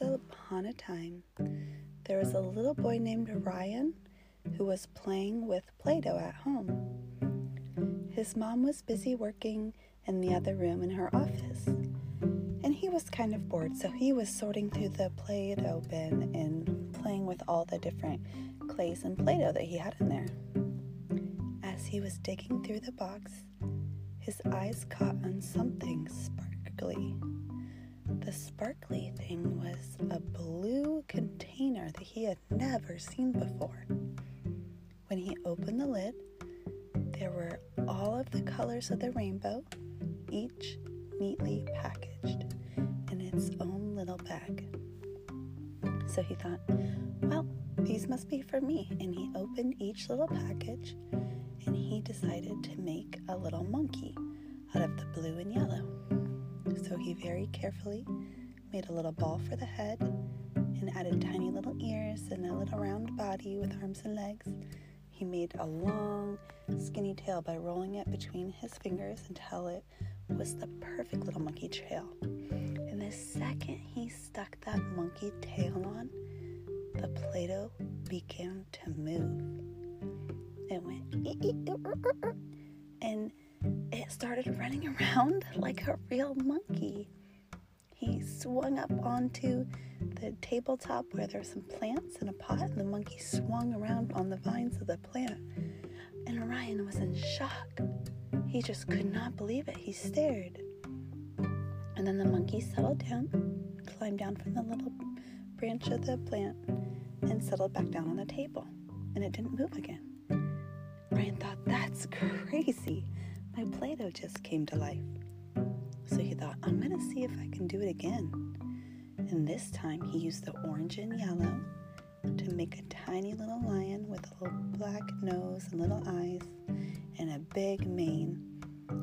Once upon a time, there was a little boy named Ryan who was playing with Play Doh at home. His mom was busy working in the other room in her office, and he was kind of bored, so he was sorting through the Play Doh bin and playing with all the different clays and Play Doh that he had in there. As he was digging through the box, his eyes caught on something sparkly. The sparkly thing was a blue container that he had never seen before. When he opened the lid, there were all of the colors of the rainbow, each neatly packaged in its own little bag. So he thought, well, these must be for me. And he opened each little package and he decided to make a little monkey out of the blue and yellow. So he very carefully made a little ball for the head and added tiny little ears and a little round body with arms and legs. He made a long, skinny tail by rolling it between his fingers until it was the perfect little monkey tail. And the second he stuck that monkey tail on, the Play Doh began to move. It went, and it started running around like a real monkey. He swung up onto the tabletop where there's some plants in a pot, and the monkey swung around on the vines of the plant. And Ryan was in shock. He just could not believe it. He stared. And then the monkey settled down, climbed down from the little branch of the plant, and settled back down on the table. And it didn't move again. Ryan thought, that's crazy. My Play Doh just came to life. So he thought, I'm going to see if I can do it again. And this time he used the orange and yellow to make a tiny little lion with a little black nose and little eyes and a big mane.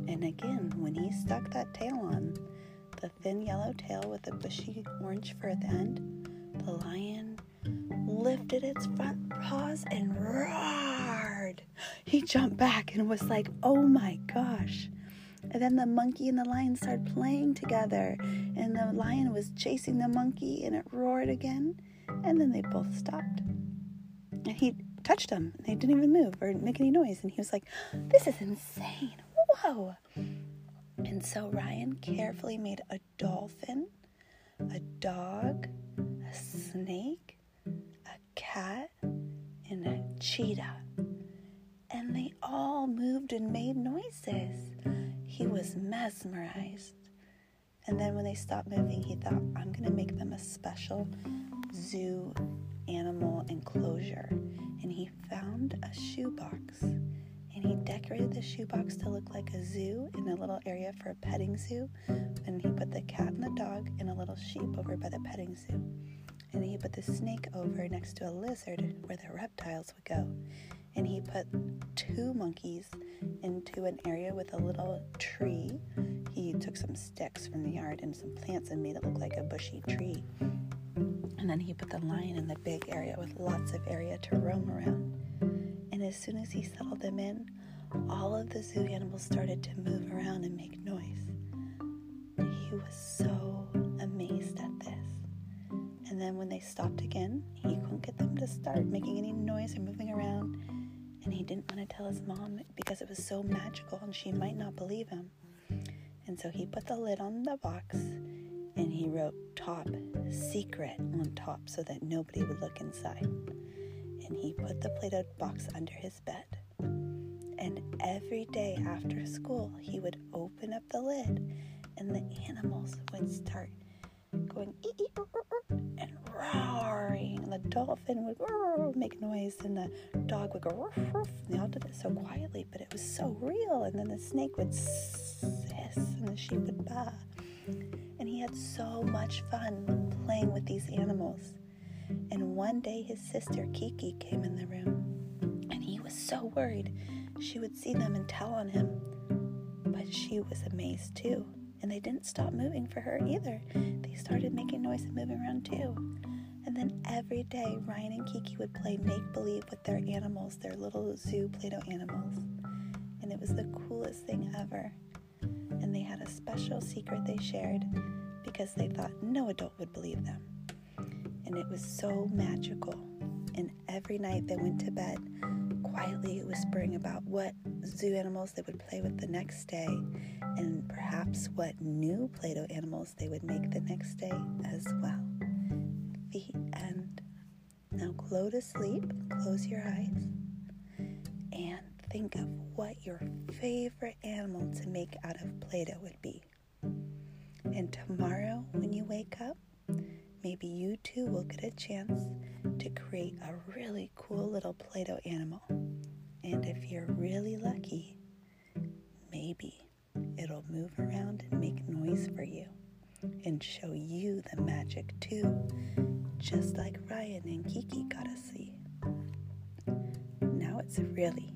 And again, when he stuck that tail on, the thin yellow tail with the bushy orange fur at the end, the lion lifted its front paws and roared. He jumped back and was like, oh my gosh. And then the monkey and the lion started playing together, and the lion was chasing the monkey, and it roared again. And then they both stopped. And he touched them, and they didn't even move or make any noise. And he was like, This is insane. Whoa. And so Ryan carefully made a dolphin, a dog, a snake, a cat, and a cheetah. And moved and made noises. He was mesmerized. And then when they stopped moving, he thought, I'm going to make them a special zoo animal enclosure. And he found a shoebox. And he decorated the shoebox to look like a zoo in a little area for a petting zoo. And he put the cat and the dog and a little sheep over by the petting zoo. And he put the snake over next to a lizard where the reptiles would go and he put two monkeys into an area with a little tree. He took some sticks from the yard and some plants and made it look like a bushy tree. And then he put the lion in the big area with lots of area to roam around. And as soon as he settled them in, all of the zoo animals started to move around and make noise. He was so amazed at this. And then when they stopped again, he couldn't get them to start making any noise or moving around and he didn't want to tell his mom because it was so magical and she might not believe him. And so he put the lid on the box and he wrote top secret on top so that nobody would look inside. And he put the Play Doh box under his bed. And every day after school, he would open up the lid and the animals would start going. And the dolphin would make noise, and the dog would go roof, roof. And they all did it so quietly, but it was so real. And then the snake would hiss, and the sheep would baa. And he had so much fun playing with these animals. And one day his sister Kiki came in the room, and he was so worried she would see them and tell on him. But she was amazed too and they didn't stop moving for her either. They started making noise and moving around too. And then every day, Ryan and Kiki would play make believe with their animals, their little zoo Play Doh animals. And it was the coolest thing ever. And they had a special secret they shared because they thought no adult would believe them. and it was so magical. And every night they went to bed, quietly whispering about what zoo animals they would play with the next day, and perhaps what new Play Doh animals they would make the next day as well. Go to sleep, close your eyes, and think of what your favorite animal to make out of Play Doh would be. And tomorrow, when you wake up, maybe you too will get a chance to create a really cool little Play Doh animal. And if you're really lucky, maybe it'll move around and make noise for you and show you the magic too, just like Ryan and Kiki got to see. Now it's really